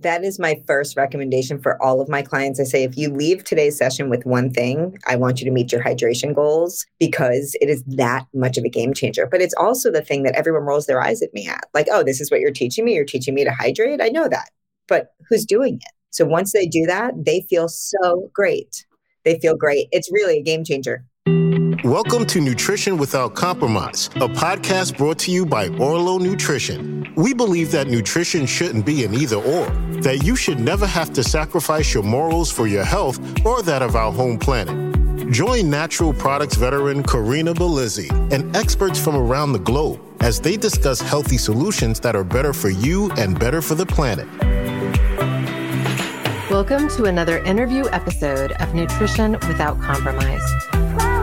That is my first recommendation for all of my clients. I say, if you leave today's session with one thing, I want you to meet your hydration goals because it is that much of a game changer. But it's also the thing that everyone rolls their eyes at me at like, oh, this is what you're teaching me. You're teaching me to hydrate. I know that. But who's doing it? So once they do that, they feel so great. They feel great. It's really a game changer. Welcome to Nutrition Without Compromise, a podcast brought to you by Orlo Nutrition. We believe that nutrition shouldn't be an either or, that you should never have to sacrifice your morals for your health or that of our home planet. Join natural products veteran Karina Bellizzi and experts from around the globe as they discuss healthy solutions that are better for you and better for the planet. Welcome to another interview episode of Nutrition Without Compromise.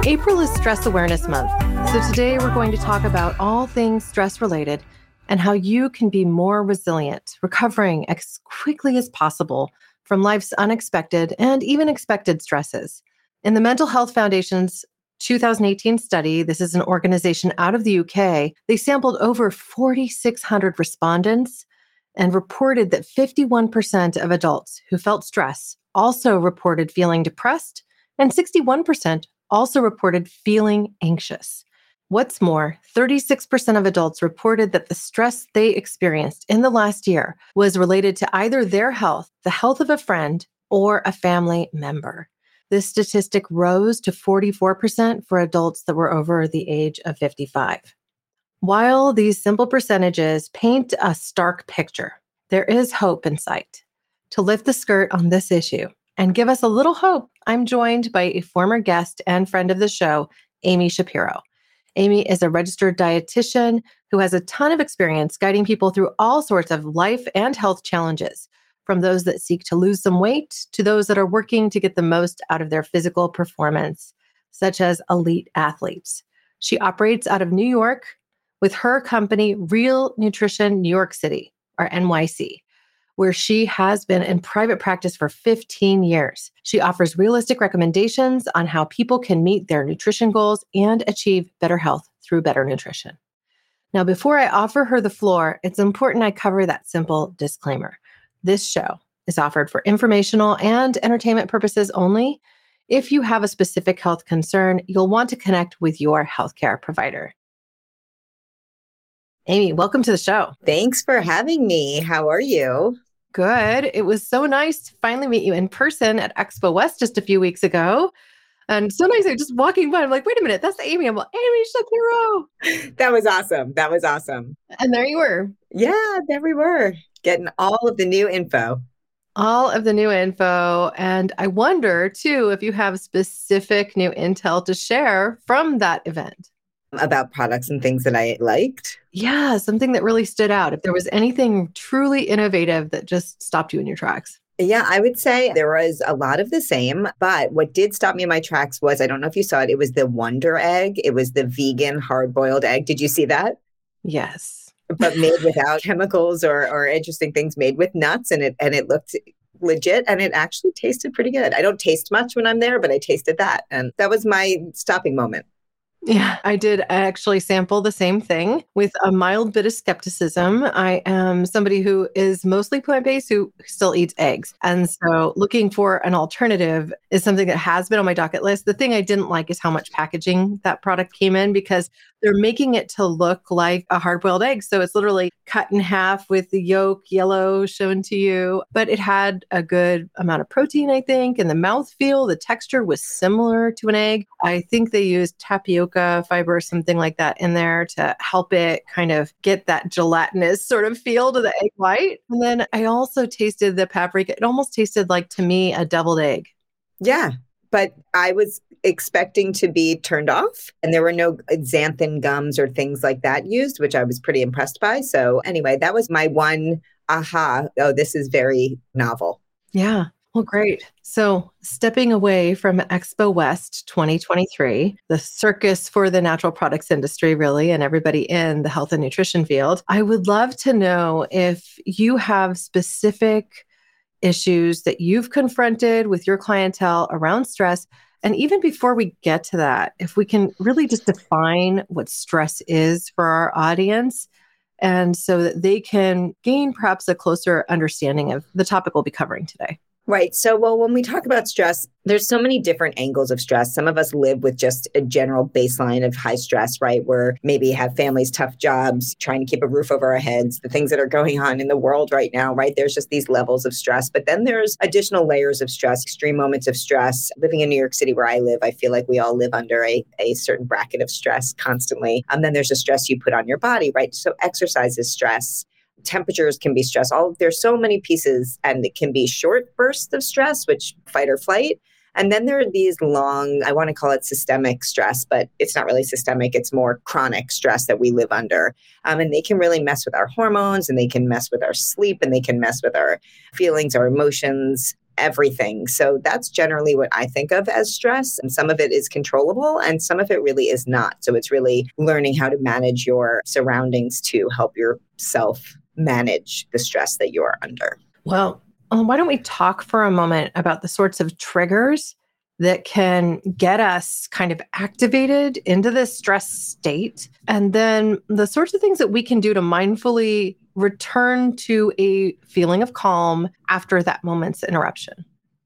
April is Stress Awareness Month, so today we're going to talk about all things stress related and how you can be more resilient, recovering as quickly as possible from life's unexpected and even expected stresses. In the Mental Health Foundation's 2018 study, this is an organization out of the UK, they sampled over 4,600 respondents and reported that 51% of adults who felt stress also reported feeling depressed, and 61% also reported feeling anxious. What's more, 36% of adults reported that the stress they experienced in the last year was related to either their health, the health of a friend, or a family member. This statistic rose to 44% for adults that were over the age of 55. While these simple percentages paint a stark picture, there is hope in sight. To lift the skirt on this issue, and give us a little hope, I'm joined by a former guest and friend of the show, Amy Shapiro. Amy is a registered dietitian who has a ton of experience guiding people through all sorts of life and health challenges, from those that seek to lose some weight to those that are working to get the most out of their physical performance, such as elite athletes. She operates out of New York with her company, Real Nutrition New York City, or NYC where she has been in private practice for 15 years. She offers realistic recommendations on how people can meet their nutrition goals and achieve better health through better nutrition. Now, before I offer her the floor, it's important I cover that simple disclaimer. This show is offered for informational and entertainment purposes only. If you have a specific health concern, you'll want to connect with your healthcare provider. Amy, welcome to the show. Thanks for having me. How are you? Good. It was so nice to finally meet you in person at Expo West just a few weeks ago. And so nice. I'm just walking by. I'm like, wait a minute, that's Amy. I'm like, Amy Shapiro. That was awesome. That was awesome. And there you were. Yeah, there we were getting all of the new info. All of the new info. And I wonder too if you have specific new intel to share from that event about products and things that I liked. Yeah, something that really stood out. If there was anything truly innovative that just stopped you in your tracks. Yeah, I would say there was a lot of the same, but what did stop me in my tracks was I don't know if you saw it, it was the WunderEgg. It was the vegan hard boiled egg. Did you see that? Yes. But made without chemicals or or interesting things made with nuts and it and it looked legit and it actually tasted pretty good. I don't taste much when I'm there, but I tasted that and that was my stopping moment. Yeah, I did actually sample the same thing with a mild bit of skepticism. I am somebody who is mostly plant based who still eats eggs. And so looking for an alternative is something that has been on my docket list. The thing I didn't like is how much packaging that product came in because they're making it to look like a hard boiled egg. So it's literally cut in half with the yolk yellow shown to you. But it had a good amount of protein, I think, and the mouth feel, the texture was similar to an egg. I think they used tapioca fiber or something like that in there to help it kind of get that gelatinous sort of feel to the egg white. And then I also tasted the paprika. It almost tasted like to me a deviled egg. Yeah, but I was expecting to be turned off and there were no xanthan gums or things like that used, which I was pretty impressed by. So anyway, that was my one aha. Oh, this is very novel. Yeah. Well, great. So, stepping away from Expo West 2023, the circus for the natural products industry, really, and everybody in the health and nutrition field, I would love to know if you have specific issues that you've confronted with your clientele around stress. And even before we get to that, if we can really just define what stress is for our audience and so that they can gain perhaps a closer understanding of the topic we'll be covering today. Right. So, well, when we talk about stress, there's so many different angles of stress. Some of us live with just a general baseline of high stress, right? Where maybe have families, tough jobs, trying to keep a roof over our heads, the things that are going on in the world right now, right? There's just these levels of stress. But then there's additional layers of stress, extreme moments of stress. Living in New York City, where I live, I feel like we all live under a, a certain bracket of stress constantly. And then there's the stress you put on your body, right? So, exercise is stress temperatures can be stress all there's so many pieces and it can be short bursts of stress which fight or flight and then there are these long i want to call it systemic stress but it's not really systemic it's more chronic stress that we live under um, and they can really mess with our hormones and they can mess with our sleep and they can mess with our feelings our emotions everything. So that's generally what I think of as stress. And some of it is controllable and some of it really is not. So it's really learning how to manage your surroundings to help yourself manage the stress that you're under. Well, um, why don't we talk for a moment about the sorts of triggers that can get us kind of activated into this stress state, and then the sorts of things that we can do to mindfully return to a feeling of calm after that moment's interruption.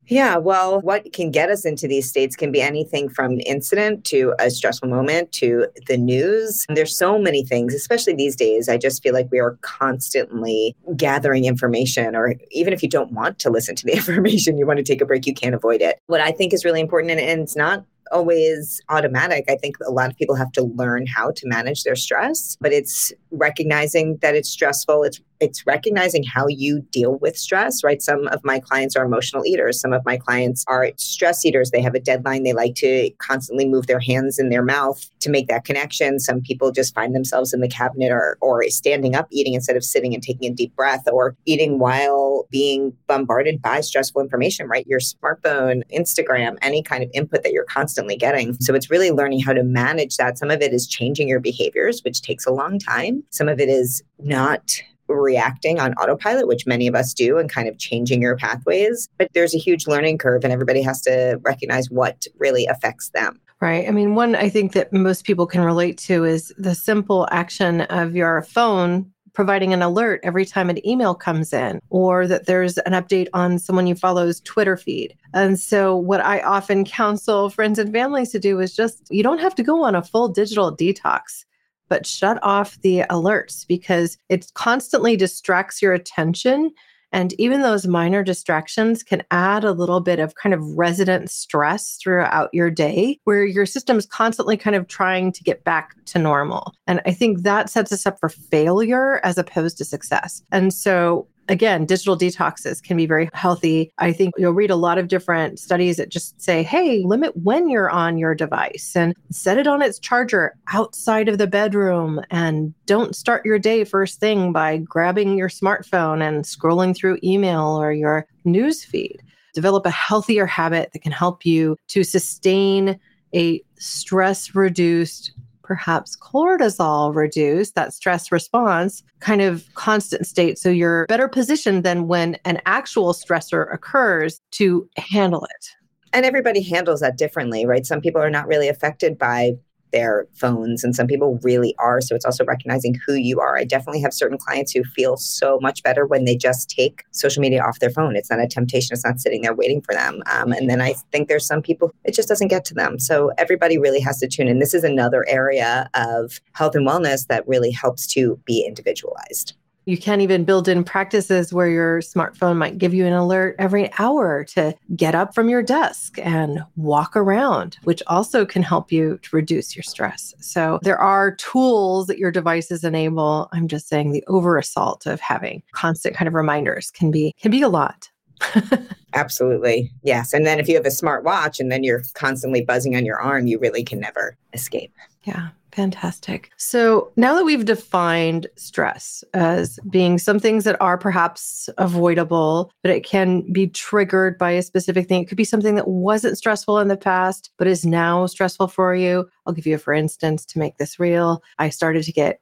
Yeah, well, what can get us into these states can be anything from an incident to a stressful moment to the news. There's so many things, especially these days. I just feel like we are constantly gathering information, or even if you don't want to listen to the information, you want to take a break, you can't avoid it. What I think is really important, and, and it's not always automatic. I think a lot of people have to learn how to manage their stress, but it's recognizing that it's stressful. It's it's recognizing how you deal with stress, right? Some of my clients are emotional eaters. Some of my clients are stress eaters. They have a deadline. They like to constantly move their hands in their mouth to make that connection. Some people just find themselves in the cabinet or, or standing up eating instead of sitting and taking a deep breath or eating while being bombarded by stressful information, right? Your smartphone, Instagram, any kind of input that you're constantly getting. So it's really learning how to manage that. Some of it is changing your behaviors, which takes a long time. Some of it is not reacting on autopilot, which many of us do, and kind of changing your pathways. But there's a huge learning curve, and everybody has to recognize what really affects them. Right. I mean, one I think that most people can relate to is the simple action of your phone providing an alert every time an email comes in or that there's an update on someone you follow's Twitter feed. And so, what I often counsel friends and families to do is just you don't have to go on a full digital detox but shut off the alerts because it constantly distracts your attention. And even those minor distractions can add a little bit of kind of resident stress throughout your day where your system is constantly kind of trying to get back to normal. And I think that sets us up for failure as opposed to success. And so again, digital detoxes can be very healthy. I think you'll read a lot of different studies that just say, hey, limit when you're on your device and set it on its charger outside of the bedroom. And don't start your day first thing by grabbing your smartphone and scrolling through email or your news feed. Develop a healthier habit that can help you to sustain a stress reduced perhaps cortisol reduce that stress response kind of constant state. So you're better positioned than when an actual stressor occurs to handle it. And everybody handles that differently, right? Some people are not really affected by their phones and some people really are so it's also recognizing who you are. I definitely have certain clients who feel so much better when they just take social media off their phone. It's not a temptation it's not sitting there waiting for them um, and then i think there's some people it just doesn't get to them. So everybody really has to tune in. This is another area of health and wellness that really helps to be individualized you can't even build in practices where your smartphone might give you an alert every hour to get up from your desk and walk around, which also can help you to reduce your stress. So there are tools that your devices enable. I'm just saying the over assault of having constant kind of reminders can be can be a lot. Absolutely. Yes. And then if you have a smart watch and then you're constantly buzzing on your arm, you really can never escape. Yeah. Fantastic. So now that we've defined stress as being some things that are perhaps avoidable, but it can be triggered by a specific thing. It could be something that wasn't stressful in the past, but is now stressful for you. I'll give you a for instance to make this real. I started to get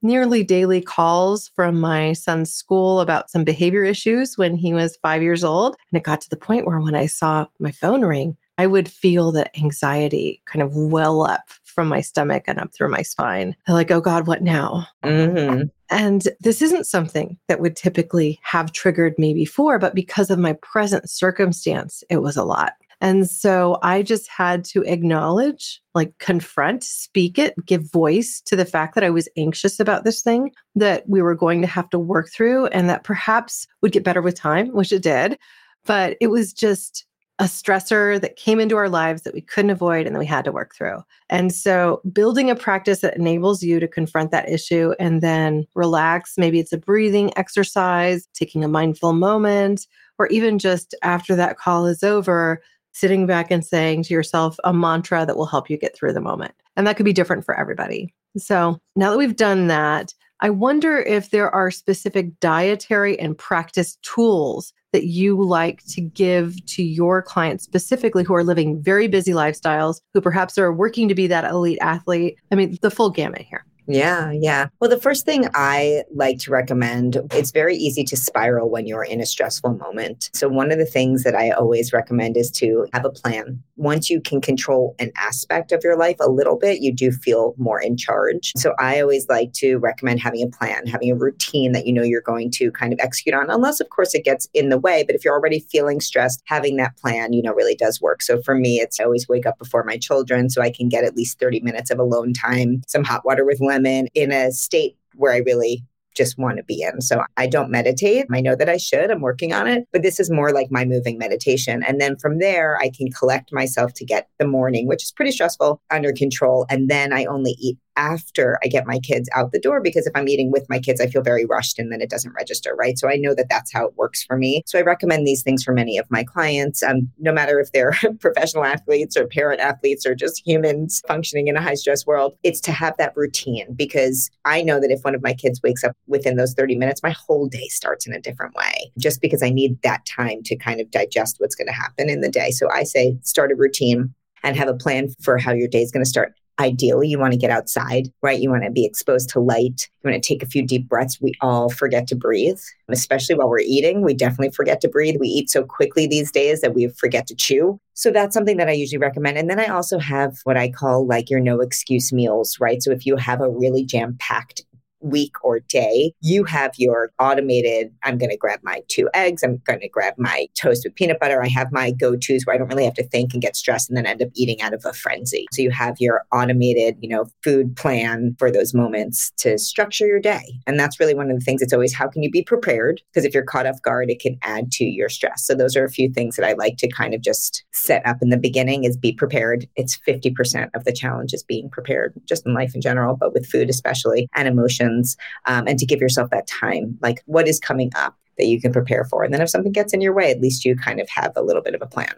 nearly daily calls from my son's school about some behavior issues when he was five years old. And it got to the point where when I saw my phone ring, I would feel the anxiety kind of well up from my stomach and up through my spine. I'm like, oh God, what now? Mm-hmm. And this isn't something that would typically have triggered me before, but because of my present circumstance, it was a lot. And so I just had to acknowledge, like confront, speak it, give voice to the fact that I was anxious about this thing that we were going to have to work through and that perhaps would get better with time, which it did. But it was just a stressor that came into our lives that we couldn't avoid and that we had to work through. And so, building a practice that enables you to confront that issue and then relax. Maybe it's a breathing exercise, taking a mindful moment, or even just after that call is over, sitting back and saying to yourself a mantra that will help you get through the moment. And that could be different for everybody. So, now that we've done that, I wonder if there are specific dietary and practice tools that you like to give to your clients specifically who are living very busy lifestyles, who perhaps are working to be that elite athlete? I mean, the full gamut here. Yeah, yeah. Well, the first thing I like to recommend, it's very easy to spiral when you're in a stressful moment. So one of the things that I always recommend is to have a plan. Once you can control an aspect of your life a little bit, you do feel more in charge. So I always like to recommend having a plan, having a routine that you know you're going to kind of execute on, unless of course it gets in the way, but if you're already feeling stressed, having that plan, you know, really does work. So for me, it's I always wake up before my children so I can get at least 30 minutes of alone time, some hot water with lemon lemon in a state where I really just want to be in. So I don't meditate. I know that I should. I'm working on it, but this is more like my moving meditation. And then from there, I can collect myself to get the morning, which is pretty stressful, under control. And then I only eat after I get my kids out the door because if I'm eating with my kids, I feel very rushed and then it doesn't register, right? So I know that that's how it works for me. So I recommend these things for many of my clients, um, no matter if they're professional athletes or parent athletes or just humans functioning in a high stress world. It's to have that routine because I know that if one of my kids wakes up within those 30 minutes, my whole day starts in a different way just because I need that time to kind of digest what's going to happen in the day. So I say start a routine and have a plan for how your day is going to start ideally you want to get outside, right? You want to be exposed to light. You want to take a few deep breaths. We all forget to breathe, especially while we're eating. We definitely forget to breathe. We eat so quickly these days that we forget to chew. So that's something that I usually recommend. And then I also have what I call like your no excuse meals, right? So if you have a really jam packed week or day, you have your automated, I'm going to grab my two eggs, I'm going to grab my toast with peanut butter. I have my go tos where I don't really have to think and get stressed and then end up eating out of a frenzy. So you have your automated, you know, food plan for those moments to structure your day. And that's really one of the things. It's always how can you be prepared? Because if you're caught off guard, it can add to your stress. So those are a few things that I like to kind of just set up in the beginning is be prepared. It's 50% of the challenge is being prepared, just in life in general, but with food especially and emotion emotions um, and to give yourself that time like what is coming up that you can prepare for? And then if something gets in your way at least you kind of have a little bit of a plan.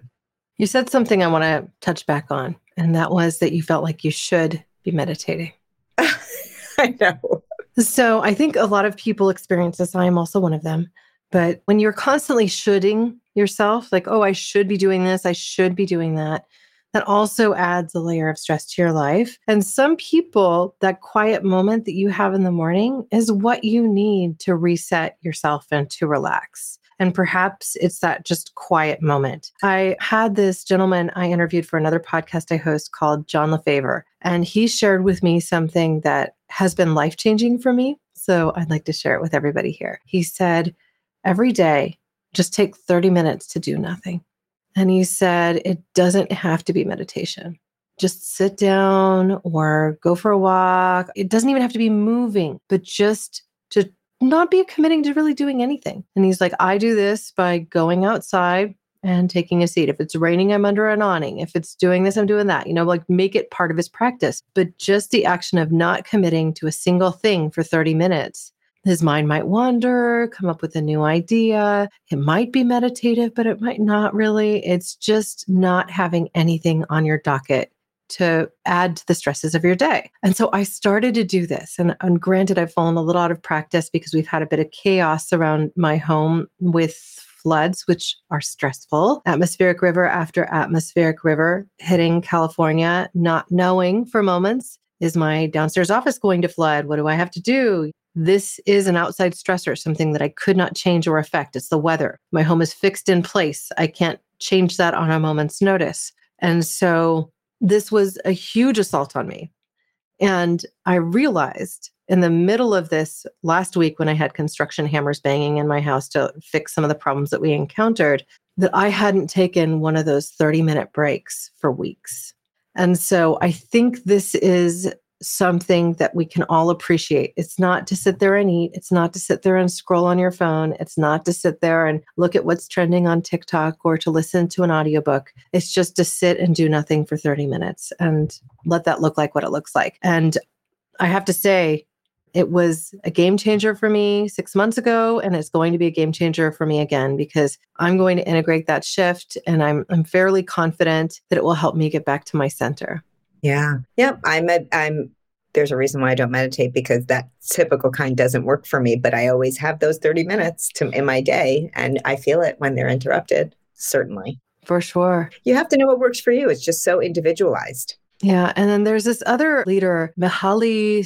You said something i want to touch back on and that was that you felt like you should be meditating. I know. So i think a lot of people experience this i am also one of them but when you're constantly shoulding yourself like oh i should be doing this i should be doing that that also adds a layer of stress to your life. And some people, that quiet moment that you have in the morning is what you need to reset yourself and to relax. And perhaps it's that just quiet moment. I had this gentleman I interviewed for another podcast I host called John LeFavor, and he shared with me something that has been life changing for me. So I'd like to share it with everybody here. He said, Every day, just take 30 minutes to do nothing. And he said, it doesn't have to be meditation. Just sit down or go for a walk. It doesn't even have to be moving, but just to not be committing to really doing anything. And he's like, I do this by going outside and taking a seat. If it's raining, I'm under an awning. If it's doing this, I'm doing that. You know, like make it part of his practice. But just the action of not committing to a single thing for 30 minutes his mind might wander, come up with a new idea. It might be meditative, but it might not really. It's just not having anything on your docket to add to the stresses of your day. And so I started to do this. And, and granted, I've fallen a little out of practice because we've had a bit of chaos around my home with floods, which are stressful. Atmospheric river after atmospheric river hitting California, not knowing for moments is my downstairs office going to flood? What do I have to do? This is an outside stressor, something that I could not change or affect. It's the weather. My home is fixed in place. I can't change that on a moment's notice. And so this was a huge assault on me. And I realized in the middle of this last week when I had construction hammers banging in my house to fix some of the problems that we encountered, that I hadn't taken one of those 30 minute breaks for weeks. And so I think this is something that we can all appreciate. It's not to sit there and eat. It's not to sit there and scroll on your phone. It's not to sit there and look at what's trending on TikTok or to listen to an audiobook. It's just to sit and do nothing for 30 minutes and let that look like what it looks like. And I have to say, it was a game changer for me six months ago, and it's going to be a game changer for me again because I'm going to integrate that shift, and I'm I'm fairly confident that it will help me get back to my center. Yeah. Yep. I'm a, I'm there's a reason why I don't meditate because that typical kind doesn't work for me, but I always have those 30 minutes to in my day and I feel it when they're interrupted, certainly. For sure. You have to know what works for you. It's just so individualized. Yeah. And then there's this other leader, Mihaly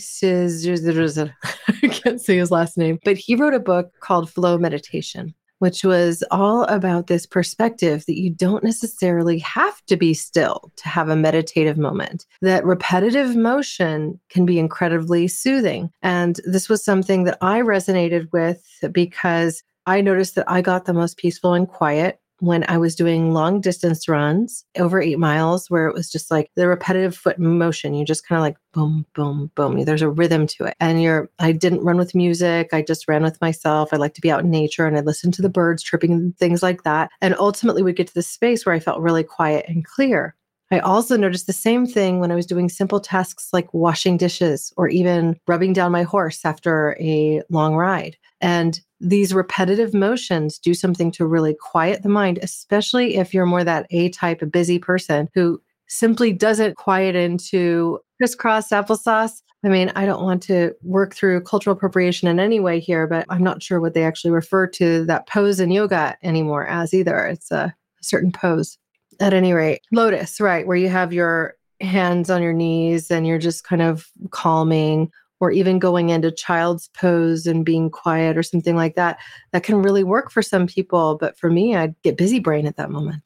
I can't say his last name, but he wrote a book called Flow Meditation which was all about this perspective that you don't necessarily have to be still to have a meditative moment, that repetitive motion can be incredibly soothing. And this was something that I resonated with because I noticed that I got the most peaceful and quiet when I was doing long distance runs over eight miles, where it was just like the repetitive foot motion. You just kind of like boom, boom, boom. There's a rhythm to it. And you're, I didn't run with music. I just ran with myself. I like to be out in nature and I listened to the birds chirping and things like that. And ultimately, we'd get to the space where I felt really quiet and clear. I also noticed the same thing when I was doing simple tasks like washing dishes or even rubbing down my horse after a long ride. And these repetitive motions do something to really quiet the mind, especially if you're more that A type, a busy person who simply doesn't quiet into crisscross applesauce. I mean, I don't want to work through cultural appropriation in any way here, but I'm not sure what they actually refer to that pose in yoga anymore as either. It's a certain pose. At any rate, lotus, right, where you have your hands on your knees and you're just kind of calming or even going into child's pose and being quiet or something like that, that can really work for some people. But for me, I'd get busy brain at that moment.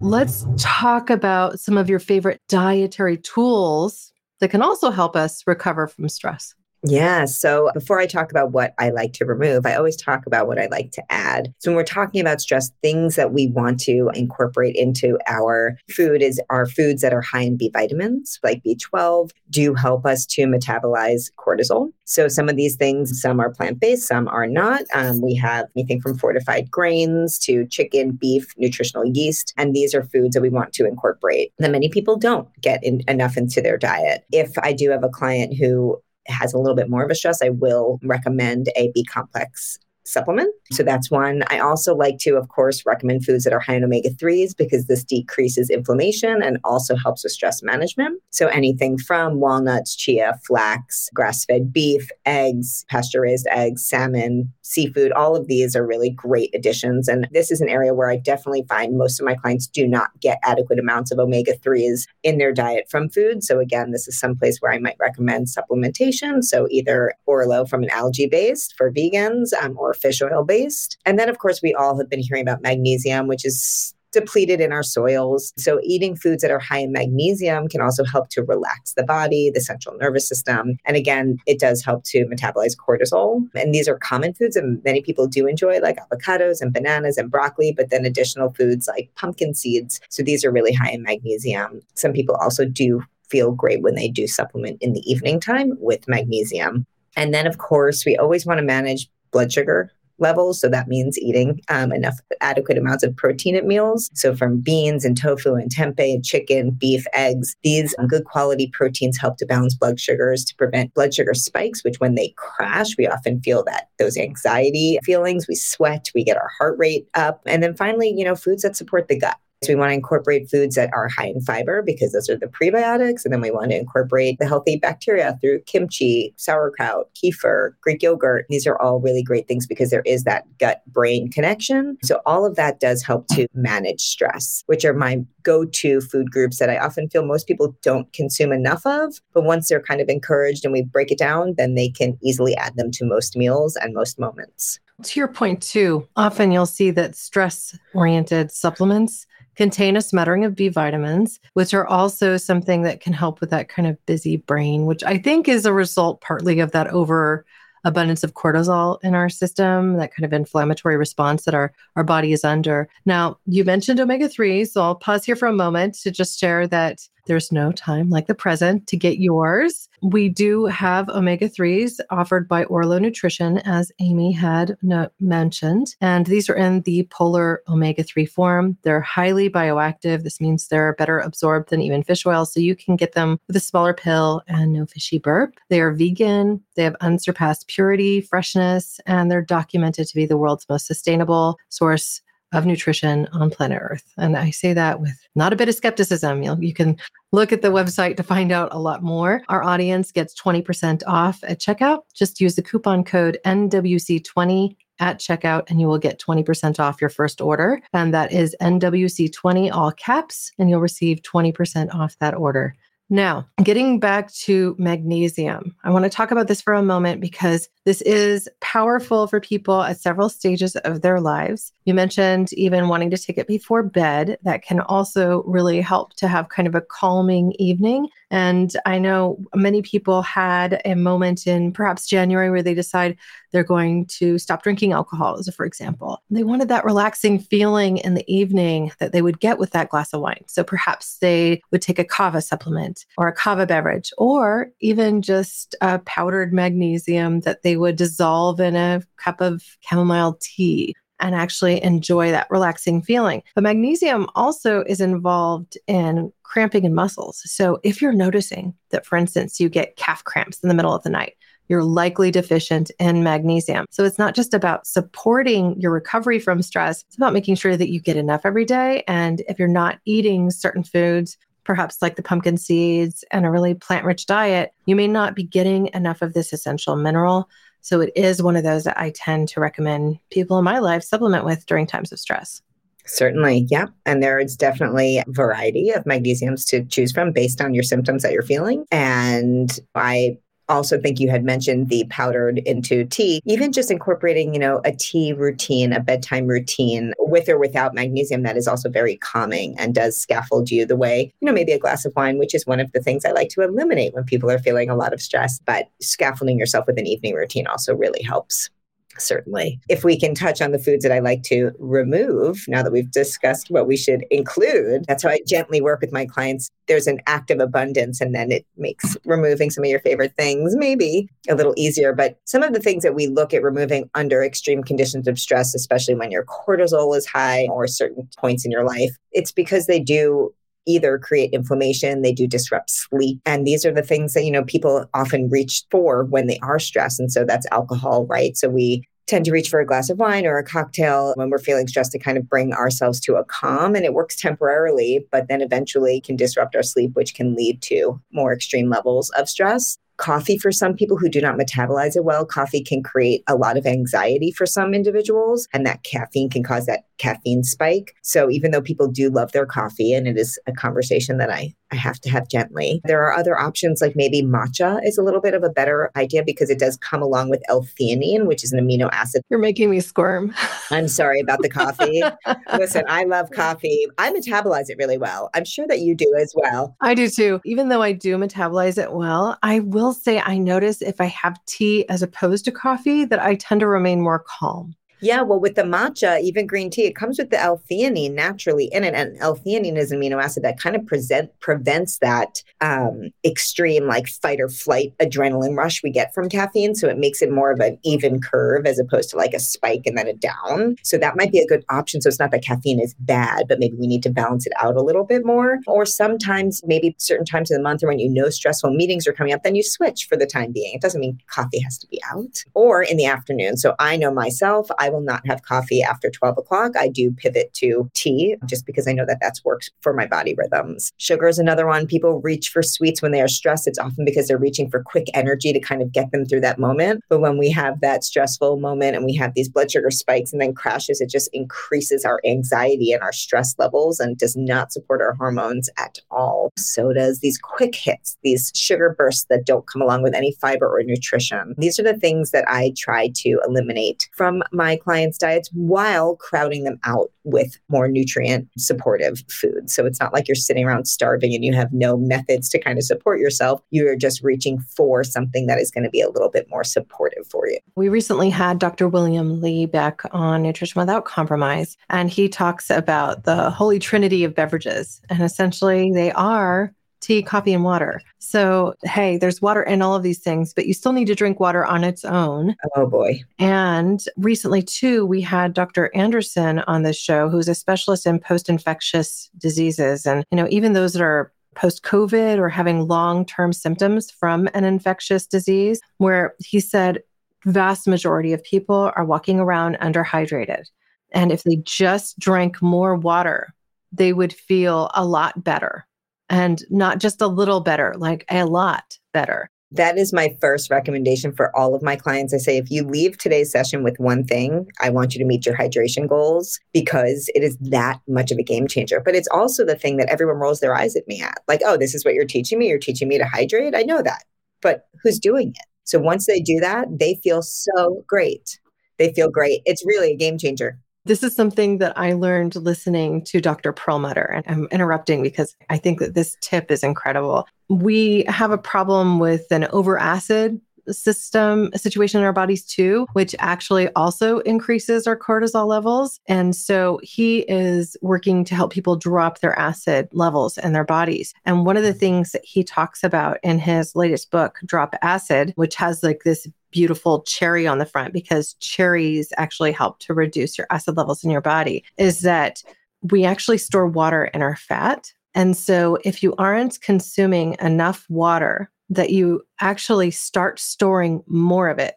Let's talk about some of your favorite dietary tools that can also help us recover from stress. Yeah. So before I talk about what I like to remove, I always talk about what I like to add. So when we're talking about stress, things that we want to incorporate into our food is our foods that are high in B vitamins, like B12, do help us to metabolize cortisol. So some of these things, some are plant based, some are not. Um, we have anything from fortified grains to chicken, beef, nutritional yeast. And these are foods that we want to incorporate that many people don't get in, enough into their diet. If I do have a client who has a little bit more of a stress, I will recommend a B complex supplement. So that's one. I also like to, of course, recommend foods that are high in omega 3s because this decreases inflammation and also helps with stress management. So anything from walnuts, chia, flax, grass fed beef, eggs, pasture raised eggs, salmon, seafood, all of these are really great additions. And this is an area where I definitely find most of my clients do not get adequate amounts of omega 3s in their diet from food. So again, this is some place where I might recommend supplementation. So either Orlo from an algae based for vegans um, or fish oil based. And then, of course, we all have been hearing about magnesium, which is depleted in our soils. So, eating foods that are high in magnesium can also help to relax the body, the central nervous system. And again, it does help to metabolize cortisol. And these are common foods that many people do enjoy, like avocados and bananas and broccoli, but then additional foods like pumpkin seeds. So, these are really high in magnesium. Some people also do feel great when they do supplement in the evening time with magnesium. And then, of course, we always want to manage blood sugar levels. So that means eating um, enough adequate amounts of protein at meals. So from beans and tofu and tempeh, chicken, beef, eggs, these good quality proteins help to balance blood sugars to prevent blood sugar spikes, which when they crash, we often feel that those anxiety feelings, we sweat, we get our heart rate up. And then finally, you know, foods that support the gut. So we want to incorporate foods that are high in fiber because those are the prebiotics. And then we want to incorporate the healthy bacteria through kimchi, sauerkraut, kefir, Greek yogurt. These are all really great things because there is that gut brain connection. So all of that does help to manage stress, which are my go to food groups that I often feel most people don't consume enough of. But once they're kind of encouraged and we break it down, then they can easily add them to most meals and most moments. To your point, too, often you'll see that stress oriented supplements contain a smattering of B vitamins, which are also something that can help with that kind of busy brain, which I think is a result partly of that over abundance of cortisol in our system, that kind of inflammatory response that our, our body is under. Now, you mentioned omega 3, so I'll pause here for a moment to just share that there's no time like the present to get yours. We do have omega 3s offered by Orlo Nutrition, as Amy had no- mentioned. And these are in the polar omega 3 form. They're highly bioactive. This means they're better absorbed than even fish oil. So you can get them with a smaller pill and no fishy burp. They are vegan, they have unsurpassed purity, freshness, and they're documented to be the world's most sustainable source of nutrition on planet Earth. And I say that with not a bit of skepticism. You, know, you can look at the website to find out a lot more. Our audience gets 20% off at checkout. Just use the coupon code NWC20 at checkout and you will get 20% off your first order. And that is NWC20 all caps, and you'll receive 20% off that order. Now, getting back to magnesium, I want to talk about this for a moment because this is powerful for people at several stages of their lives. You mentioned even wanting to take it before bed. That can also really help to have kind of a calming evening. And I know many people had a moment in perhaps January where they decide they're going to stop drinking alcohol, for example. They wanted that relaxing feeling in the evening that they would get with that glass of wine. So perhaps they would take a kava supplement or a kava beverage, or even just a powdered magnesium that they would dissolve in a cup of chamomile tea and actually enjoy that relaxing feeling. But magnesium also is involved in cramping in muscles. So if you're noticing that, for instance, you get calf cramps in the middle of the night, you're likely deficient in magnesium. So it's not just about supporting your recovery from stress, it's about making sure that you get enough every day. And if you're not eating certain foods, perhaps like the pumpkin seeds and a really plant rich diet, you may not be getting enough of this essential mineral. So it is one of those that I tend to recommend people in my life supplement with during times of stress. Certainly, yeah. And there is definitely a variety of magnesiums to choose from based on your symptoms that you're feeling. And I also think you had mentioned the powdered into tea, even just incorporating, you know, a tea routine, a bedtime routine with or without magnesium that is also very calming and does scaffold you the way, you know, maybe a glass of wine, which is one of the things I like to eliminate when people are feeling a lot of stress. But scaffolding yourself with an evening routine also really helps certainly. If we can touch on the foods that I like to remove, now that we've discussed what we should include, that's how I gently work with my clients. There's an active abundance, and then it makes removing some of your favorite things maybe a little easier. But some of the things that we look at removing under extreme conditions of stress, especially when your cortisol is high or certain points in your life, it's because they do either create inflammation, they do disrupt sleep. And these are the things that, you know, people often reach for when they are stressed. And so that's alcohol, right? So we tend to reach for a glass of wine or a cocktail when we're feeling stressed to kind of bring ourselves to a calm. And it works temporarily, but then eventually can disrupt our sleep, which can lead to more extreme levels of stress coffee for some people who do not metabolize it well. Coffee can create a lot of anxiety for some individuals, and that caffeine can cause that caffeine spike. So even though people do love their coffee, and it is a conversation that I, I have to have gently, there are other options like maybe matcha is a little bit of a better idea because it does come along with L-theanine, which is an amino acid. You're making me squirm. I'm sorry about the coffee. Listen, I love coffee. I metabolize it really well. I'm sure that you do as well. I do too. Even though I do metabolize it well, I will will say I notice if I have tea as opposed to coffee that I tend to remain more calm. Yeah, well, with the matcha, even green tea, it comes with the L-theanine naturally in it, and L-theanine is an amino acid that kind of present prevents that um, extreme like fight or flight adrenaline rush we get from caffeine. So it makes it more of an even curve as opposed to like a spike and then a down. So that might be a good option. So it's not that caffeine is bad, but maybe we need to balance it out a little bit more. Or sometimes, maybe certain times of the month or when you know stressful meetings are coming up, then you switch for the time being. It doesn't mean coffee has to be out or in the afternoon. So I know myself, I will not have coffee after 12 o'clock. I do pivot to tea just because I know that that's works for my body rhythms. Sugar is another one. People reach for sweets when they are stressed. It's often because they're reaching for quick energy to kind of get them through that moment. But when we have that stressful moment and we have these blood sugar spikes and then crashes, it just increases our anxiety and our stress levels and does not support our hormones at all. Sodas, these quick hits, these sugar bursts that don't come along with any fiber or nutrition. These are the things that I try to eliminate from my clients' diets while crowding them out with more nutrient supportive food. So it's not like you're sitting around starving and you have no methods to kind of support yourself. You're just reaching for something that is going to be a little bit more supportive for you. We recently had Dr. William Li back on Nutrition Without Compromise, and he talks about the holy trinity of beverages. And essentially, they are tea, coffee, and water. So, hey, there's water in all of these things, but you still need to drink water on its own. Oh, boy. And recently, too, we had Dr. Anderson on this show, who's a specialist in post infectious diseases. And, you know, even those that are post COVID or having long term symptoms from an infectious disease, where he said vast majority of people are walking around underhydrated. And if they just drank more water, they would feel a lot better and not just a little better, like a lot better. That is my first recommendation for all of my clients. I say, if you leave today's session with one thing, I want you to meet your hydration goals because it is that much of a game changer. But it's also the thing that everyone rolls their eyes at me at like, oh, this is what you're teaching me. You're teaching me to hydrate. I know that. But who's doing it? So once they do that, they feel so great. They feel great. It's really a game changer. This is something that I learned listening to Dr. Perlmutter, and I'm interrupting because I think that this tip is incredible. We have a problem with an over acid system situation in our bodies too, which actually also increases our cortisol levels. And so he is working to help people drop their acid levels in their bodies. And one of the things that he talks about in his latest book, Drop Acid, which has like this beautiful cherry on the front because cherries actually help to reduce your acid levels in your body, is that we actually store water in our fat. And so if you aren't consuming enough water that you actually start storing more of it.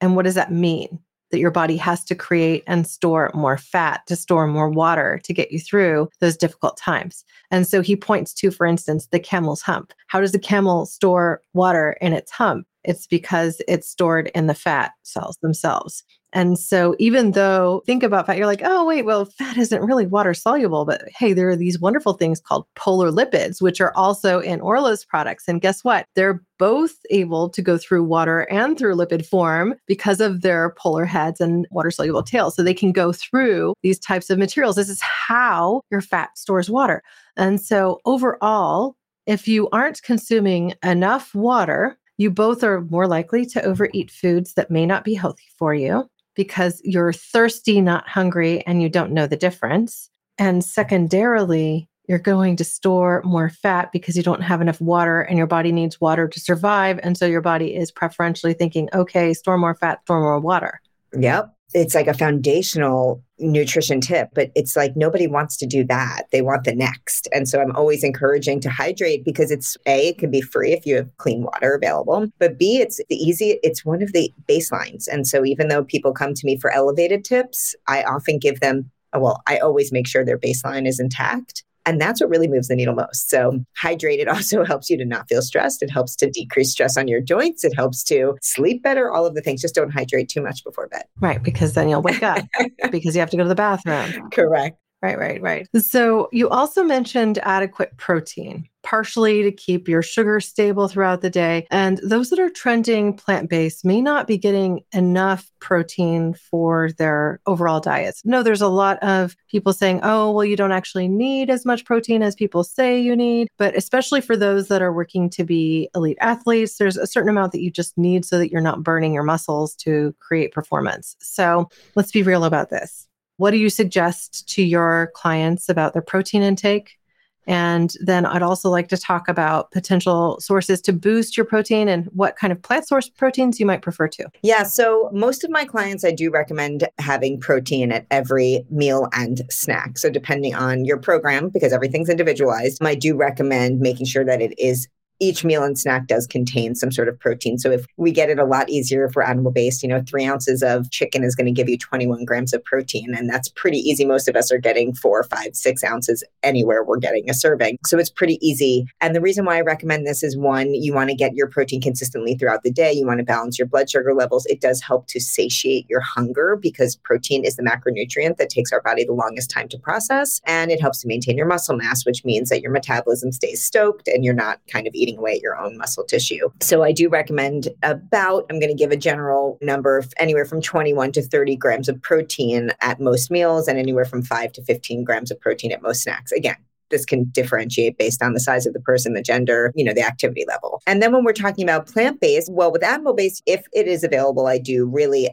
And what does that mean? That your body has to create and store more fat to store more water to get you through those difficult times. And so he points to, for instance, the camel's hump. How does the camel store water in its hump? It's because it's stored in the fat cells themselves. And so, even though think about fat, you're like, oh, wait, well, fat isn't really water soluble. But hey, there are these wonderful things called polar lipids, which are also in Orlo's products. And guess what? They're both able to go through water and through lipid form because of their polar heads and water soluble tails. So they can go through these types of materials. This is how your fat stores water. And so, overall, if you aren't consuming enough water, you both are more likely to overeat foods that may not be healthy for you because you're thirsty, not hungry, and you don't know the difference. And secondarily, you're going to store more fat because you don't have enough water and your body needs water to survive. And so your body is preferentially thinking, okay, store more fat, store more water. Yep it's like a foundational nutrition tip, but it's like nobody wants to do that. They want the next. And so I'm always encouraging to hydrate because it's A, it can be free if you have clean water available, but B, it's the easy, it's one of the baselines. And so even though people come to me for elevated tips, I often give them well, I always make sure their baseline is intact. And that's what really moves the needle most. So, hydrated also helps you to not feel stressed. It helps to decrease stress on your joints. It helps to sleep better, all of the things. Just don't hydrate too much before bed. Right. Because then you'll wake up because you have to go to the bathroom. Correct. Right, right, right. So you also mentioned adequate protein, partially to keep your sugar stable throughout the day. And those that are trending plant based may not be getting enough protein for their overall diets. No, there's a lot of people saying, oh, well, you don't actually need as much protein as people say you need. But especially for those that are working to be elite athletes, there's a certain amount that you just need so that you're not burning your muscles to create performance. So let's be real about this. What do you suggest to your clients about their protein intake? And then I'd also like to talk about potential sources to boost your protein and what kind of plant source proteins you might prefer to. Yeah. So, most of my clients, I do recommend having protein at every meal and snack. So, depending on your program, because everything's individualized, I do recommend making sure that it is each meal and snack does contain some sort of protein. So if we get it a lot easier for animal based, you know, three ounces of chicken is going to give you 21 grams of protein. And that's pretty easy. Most of us are getting four, five, six ounces anywhere we're getting a serving. So it's pretty easy. And the reason why I recommend this is one, you want to get your protein consistently throughout the day. You want to balance your blood sugar levels. It does help to satiate your hunger because protein is the macronutrient that takes our body the longest time to process. And it helps to maintain your muscle mass, which means that your metabolism stays stoked and you're not kind of eating eating away at your own muscle tissue. So I do recommend about, I'm going to give a general number of anywhere from 21 to 30 grams of protein at most meals and anywhere from 5 to 15 grams of protein at most snacks. Again, this can differentiate based on the size of the person, the gender, you know, the activity level. And then when we're talking about plant based, well, with animal based, if it is available, I do really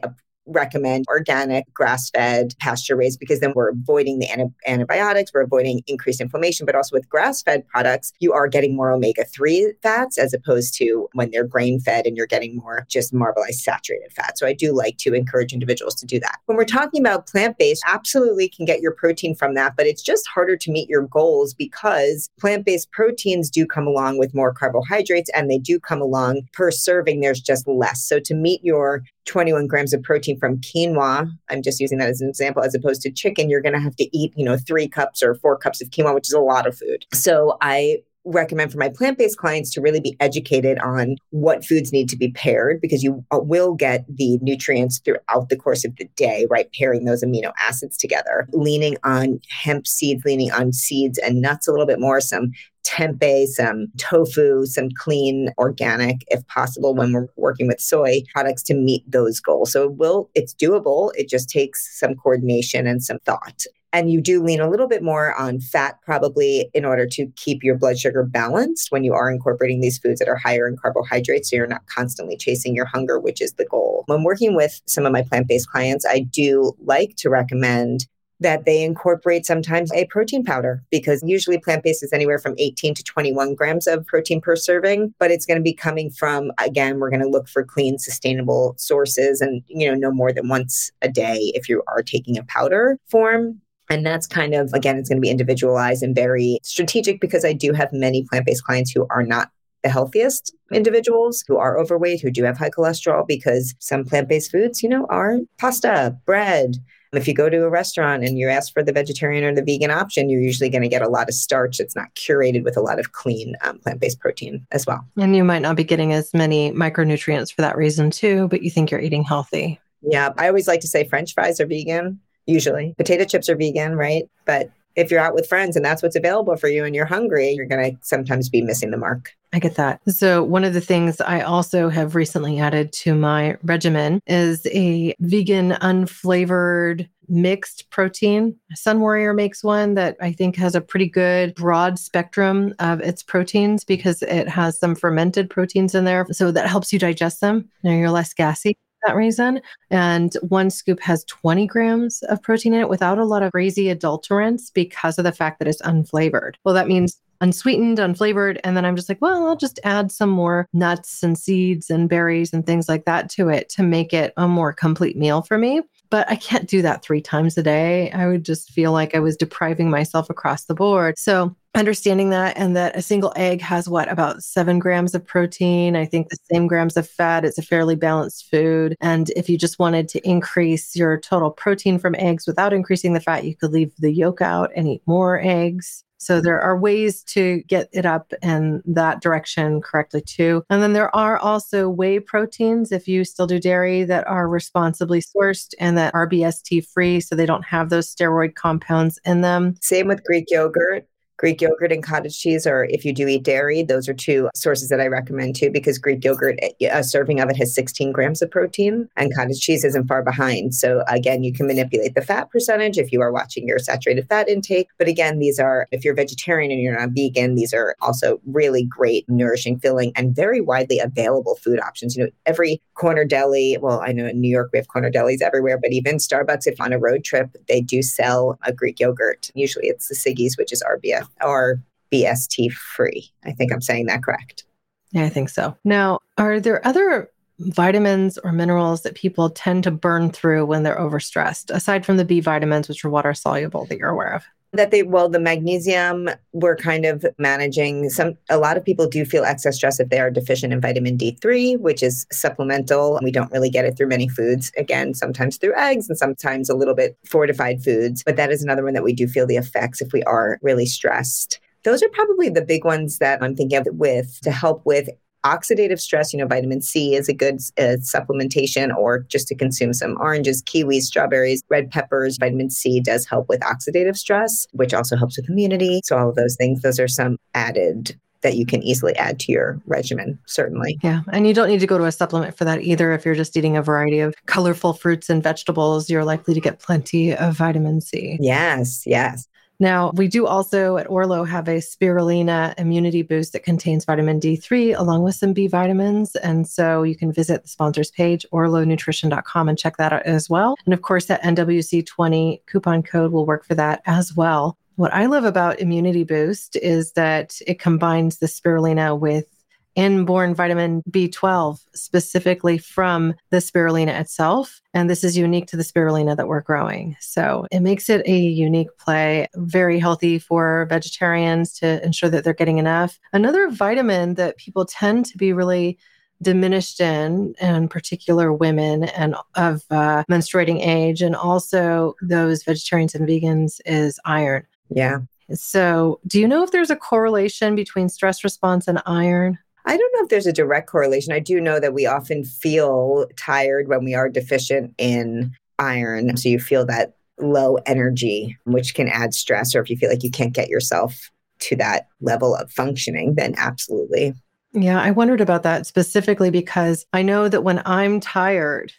recommend organic, grass fed, pasture raised because then we're avoiding the anti- antibiotics, we're avoiding increased inflammation. But also with grass fed products, you are getting more omega 3 fats as opposed to when they're grain fed and you're getting more just marbleized saturated fat. So I do like to encourage individuals to do that. When we're talking about plant based, absolutely can get your protein from that, but it's just harder to meet your goals because plant based proteins do come along with more carbohydrates and they do come along per serving, there's just less. So to meet your 21 grams of protein from quinoa, I'm just using that as an example, as opposed to chicken, you're going to have to eat, you know, three cups or four cups of quinoa, which is a lot of food. So I recommend for my plant based clients to really be educated on what foods need to be paired because you uh, will get the nutrients throughout the course of the day, right? Pairing those amino acids together, leaning on hemp seeds, leaning on seeds and nuts a little bit more, some tempeh, some tofu, some clean organic, if possible, when we're working with soy products to meet those goals. So it will, it's doable. It just takes some coordination and some thought. And you do lean a little bit more on fat, probably in order to keep your blood sugar balanced when you are incorporating these foods that are higher in carbohydrates. So you're not constantly chasing your hunger, which is the goal. When working with some of my plant based clients, I do like to recommend that they incorporate sometimes a protein powder because usually plant-based is anywhere from 18 to 21 grams of protein per serving but it's going to be coming from again we're going to look for clean sustainable sources and you know no more than once a day if you are taking a powder form and that's kind of again it's going to be individualized and very strategic because i do have many plant-based clients who are not the healthiest individuals who are overweight, who do have high cholesterol, because some plant based foods, you know, are pasta, bread, if you go to a restaurant and you ask for the vegetarian or the vegan option, you're usually going to get a lot of starch that's not curated with a lot of clean um, plant based protein as well. And you might not be getting as many micronutrients for that reason, too, but you think you're eating healthy. Yeah. I always like to say French fries are vegan, usually. Potato chips are vegan, right? But if you're out with friends and that's what's available for you and you're hungry, you're going to sometimes be missing the mark. I get that. So, one of the things I also have recently added to my regimen is a vegan, unflavored mixed protein. Sunwarrior makes one that I think has a pretty good broad spectrum of its proteins because it has some fermented proteins in there. So, that helps you digest them. Now you're less gassy that reason. And one scoop has 20 grams of protein in it without a lot of crazy adulterants because of the fact that it's unflavored. Well, that means unsweetened, unflavored. And then I'm just like, well, I'll just add some more nuts and seeds and berries and things like that to it to make it a more complete meal for me. But I can't do that three times a day. I would just feel like I was depriving myself across the board. So understanding that and that a single egg has what about seven grams of protein i think the same grams of fat it's a fairly balanced food and if you just wanted to increase your total protein from eggs without increasing the fat you could leave the yolk out and eat more eggs so there are ways to get it up in that direction correctly too. And then there are also whey proteins if you still do dairy that are responsibly sourced and that are BST free so they don't have those steroid compounds in them. Same with Greek yogurt. Greek yogurt and cottage cheese, or if you do eat dairy, those are two sources that I recommend too, because Greek yogurt, eh, a serving of it has 16 grams of protein, and cottage cheese isn't far behind. So, again, you can manipulate the fat percentage if you are watching your saturated fat intake. But again, these are, if you're vegetarian and you're not vegan, these are also really great, nourishing, filling, and very widely available food options. You know, every corner deli, well, I know in New York we have corner delis everywhere, but even Starbucks, if on a road trip, they do sell a Greek yogurt. Usually it's the Siggi's, which is RBF or BST free. I think I'm saying that correct. Yeah, I think so. Now, are there other vitamins or minerals that people tend to burn through when they're overstressed, aside from the B vitamins, which are water soluble that you're aware of? That they well the magnesium we're kind of managing some a lot of people do feel excess stress if they are deficient in vitamin d3 which is supplemental. We don't really get it through many foods. Again sometimes through eggs and sometimes a little bit fortified foods but that is another one that we do feel the effects if we are really stressed. Those are probably the big ones that I'm thinking of with to help with oxidative stress, you know, vitamin C is a good uh, supplementation or just to consume some oranges, kiwis, strawberries, red peppers. Vitamin C does help with oxidative stress, which also helps with immunity. So, all of those things, those are some added that you can easily add to your regimen, certainly. Yeah. And you don't need to go to a supplement for that either. If you're just eating a variety of colorful fruits and vegetables, you're likely to get plenty of vitamin C. Yes, yes. Now, we do also at Orlo have a spirulina immunity boost that contains vitamin D3 along with some B vitamins. And so you can visit the sponsors page, orlonutrition.com, and check that out as well. And of course, that NWC20 coupon code will work for that as well. What I love about Immunity Boost is that it combines the spirulina with inborn vitamin B12 specifically from the spirulina itself. And this is unique to the spirulina that we're growing. So it makes it a unique play, very healthy for vegetarians to ensure that they're getting enough. Another vitamin that people tend to be really diminished in, in particular women and of uh, menstruating age, and also those vegetarians and vegans, is iron. Yeah. So, do you know if there's a correlation between stress response and iron? I don't know if there's a direct correlation. I do know that we often feel tired when we are deficient in iron. So you feel that low energy, which can add stress, or if you feel like you can't get yourself to that level of functioning, then absolutely. Yeah, I wondered about that specifically because I know that when I'm tired,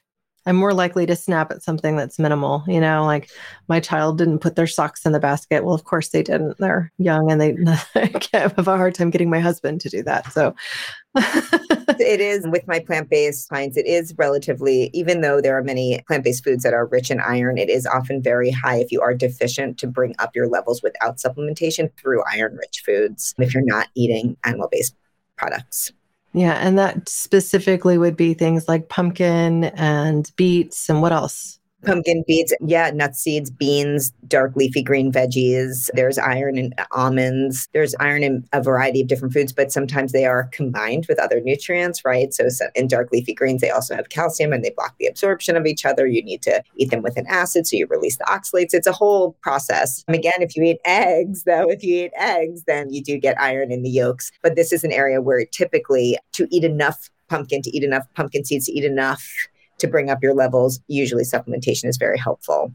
I'm more likely to snap at something that's minimal. You know, like my child didn't put their socks in the basket. Well, of course they didn't. They're young and they have a hard time getting my husband to do that. So it is with my plant based clients, it is relatively, even though there are many plant based foods that are rich in iron, it is often very high if you are deficient to bring up your levels without supplementation through iron rich foods if you're not eating animal based products. Yeah, and that specifically would be things like pumpkin and beets and what else? Pumpkin beets, yeah, nut seeds, beans, dark leafy green veggies. There's iron in almonds. There's iron in a variety of different foods, but sometimes they are combined with other nutrients, right? So, so in dark leafy greens, they also have calcium and they block the absorption of each other. You need to eat them with an acid, so you release the oxalates. It's a whole process. And again, if you eat eggs, though, if you eat eggs, then you do get iron in the yolks. But this is an area where typically to eat enough pumpkin, to eat enough pumpkin seeds, to eat enough to bring up your levels, usually supplementation is very helpful.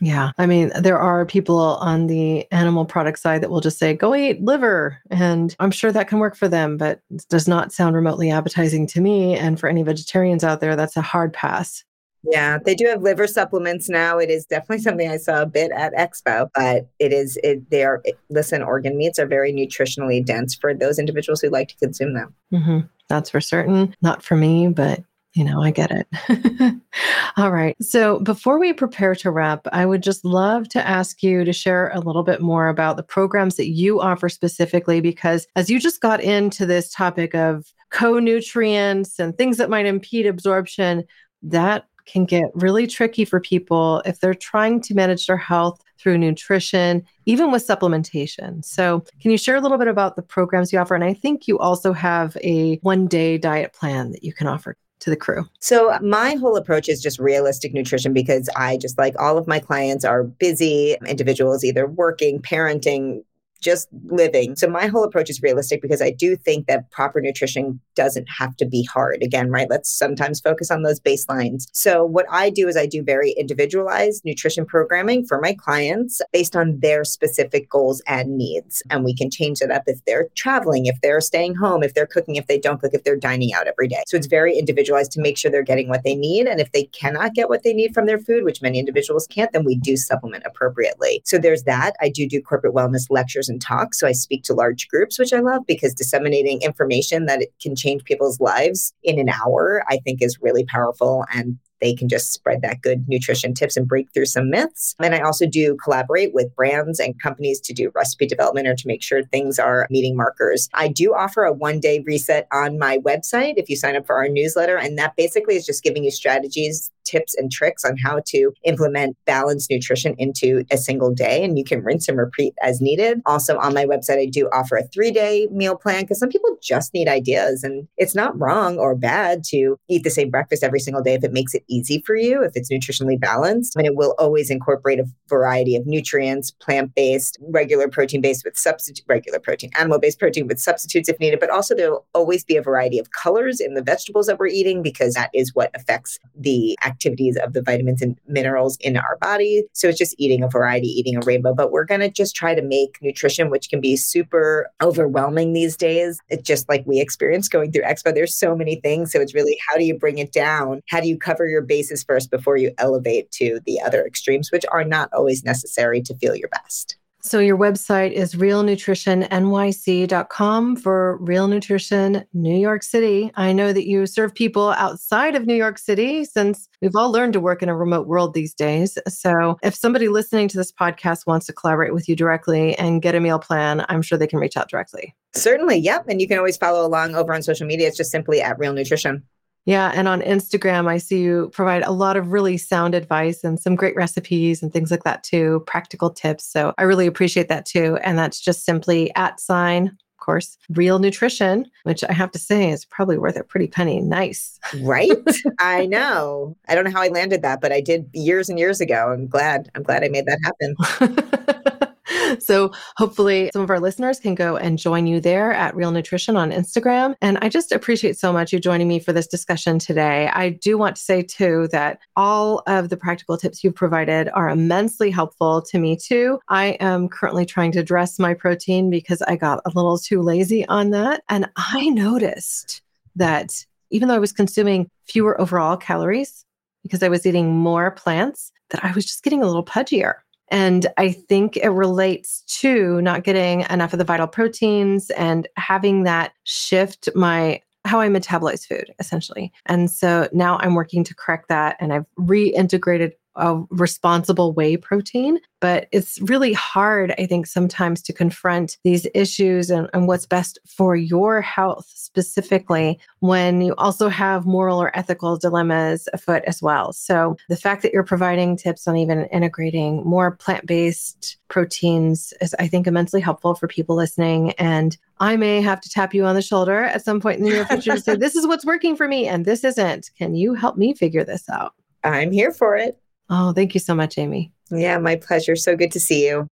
Yeah. I mean, there are people on the animal product side that will just say, go eat liver. And I'm sure that can work for them, but it does not sound remotely appetizing to me. And for any vegetarians out there, that's a hard pass. Yeah, they do have liver supplements now. It is definitely something I saw a bit at Expo, but it is, it, they are, it, listen, organ meats are very nutritionally dense for those individuals who like to consume them. Mm-hmm. That's for certain. Not for me, but you know, I get it. All right. So before we prepare to wrap, I would just love to ask you to share a little bit more about the programs that you offer specifically, because as you just got into this topic of co nutrients and things that might impede absorption, that can get really tricky for people if they're trying to manage their health through nutrition, even with supplementation. So, can you share a little bit about the programs you offer? And I think you also have a one day diet plan that you can offer to the crew? So, uh, my whole approach is just realistic nutrition because I just like all of my clients are busy individuals, either working, parenting, just living. So my whole approach is realistic because I do think that proper nutrition doesn't have to be hard. Again, right? Let's sometimes focus on those baselines. So what I do is I do very individualized nutrition programming for my clients based on their specific goals and needs. And we can change that up if they're traveling, if they're staying home, if they're cooking, if they don't cook, if they're dining out every day. So it's very individualized to make sure they're getting what they need. And if they cannot get what they need from their food, which many individuals can't, then we do supplement appropriately. So there's that. I do do corporate wellness lectures talk. So I speak to large groups, which I love because disseminating information that it can change people's lives in an hour, I think is really powerful. And they can just spread that good nutrition tips and break through some myths. And I also do collaborate with brands and companies to do recipe development or to make sure things are meeting markers. I do offer a one day reset on my website if you sign up for our newsletter. And that basically is just giving you strategies tips and tricks on how to implement balanced nutrition into a single day. And you can rinse and repeat as needed. Also, on my website, I do offer a three day meal plan because some people just need ideas. And it's not wrong or bad to eat the same breakfast every single day if it makes it easy for you, if it's nutritionally balanced. And it will always incorporate a variety of nutrients, plant based, regular protein based with substitute, regular protein, animal based protein with substitutes if needed. But also, there'll always be a variety of colors in the vegetables that we're eating because that is what affects the activities of the vitamins and minerals in our body. So it's just eating a variety, eating a rainbow. But we're going to just try to make nutrition, which can be super overwhelming these days. It's just like we experienced going through Expo. There's so many things. So it's really how do you bring it down? How do you cover your bases first before you elevate to the other extremes, which are not always necessary to feel your best? So your website is realnutritionnyc.com for Real Nutrition New York City. I know that you serve people outside of New York City since we've all learned to work in a remote world these days. So if somebody listening to this podcast wants to collaborate with you directly and get a meal plan, I'm sure they can reach out directly. Certainly. Yep. And you can always follow along over on social media. It's just simply at Real Nutrition. Yeah. And on Instagram, I see you provide a lot of really sound advice and some great recipes and things like that too, practical tips. So I really appreciate that too. And that's just simply at sign, of course, real nutrition, which I have to say is probably worth a pretty penny. Nice. Right. I know. I don't know how I landed that, but I did years and years ago. I'm glad. I'm glad I made that happen. so hopefully some of our listeners can go and join you there at Real Nutrition on Instagram. And I just appreciate so much you joining me for this discussion today. I do want to say too that all of the practical tips you've provided are immensely helpful to me too. I am currently trying to dress my protein because I got a little too lazy on that. And I noticed that even though I was consuming fewer overall calories because I was eating more plants, that I was just getting a little pudgier. And I think it relates to not getting enough of the vital proteins and having that shift my how I metabolize food essentially. And so now I'm working to correct that and I've reintegrated a responsible whey protein. But it's really hard, I think, sometimes to confront these issues and, and what's best for your health specifically when you also have moral or ethical dilemmas afoot as well. So the fact that you're providing tips on even integrating more plant based proteins is, I think, immensely helpful for people listening. And I may have to tap you on the shoulder at some point in the near future to say, this is what's working for me and this isn't. Can you help me figure this out? I'm here for it. Oh, thank you so much, Amy. Yeah, my pleasure. So good to see you.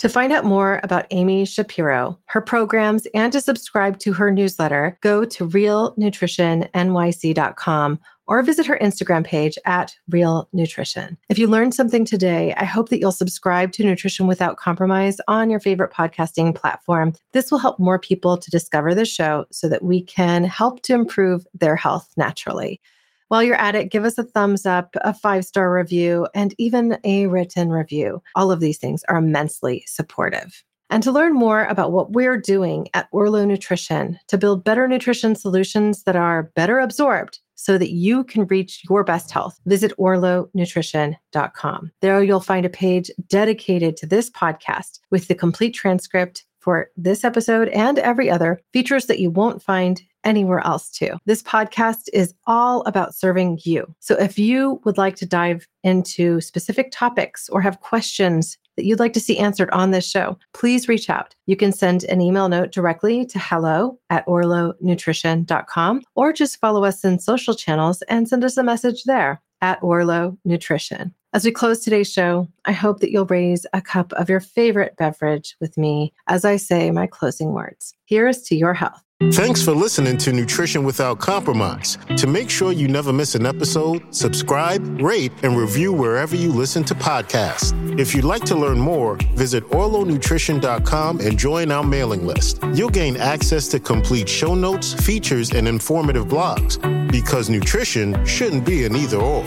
To find out more about Amy Shapiro, her programs, and to subscribe to her newsletter, go to realnutritionnyc.com or visit her Instagram page at Real Nutrition. If you learned something today, I hope that you'll subscribe to Nutrition Without Compromise on your favorite podcasting platform. This will help more people to discover the show so that we can help to improve their health naturally. While you're at it, give us a thumbs up, a five star review, and even a written review. All of these things are immensely supportive. And to learn more about what we're doing at Orlo Nutrition to build better nutrition solutions that are better absorbed so that you can reach your best health, visit orlonutrition.com. There you'll find a page dedicated to this podcast with the complete transcript for this episode and every other, features that you won't find anywhere else too. This podcast is all about serving you. So if you would like to dive into specific topics or have questions that you'd like to see answered on this show, please reach out. You can send an email note directly to hello at orlonutrition.com or just follow us in social channels and send us a message there at Orlo Nutrition. As we close today's show, I hope that you'll raise a cup of your favorite beverage with me as I say my closing words. Here's to your health. Thanks for listening to Nutrition Without Compromise. To make sure you never miss an episode, subscribe, rate, and review wherever you listen to podcasts. If you'd like to learn more, visit orlonutrition.com and join our mailing list. You'll gain access to complete show notes, features, and informative blogs because nutrition shouldn't be an either or.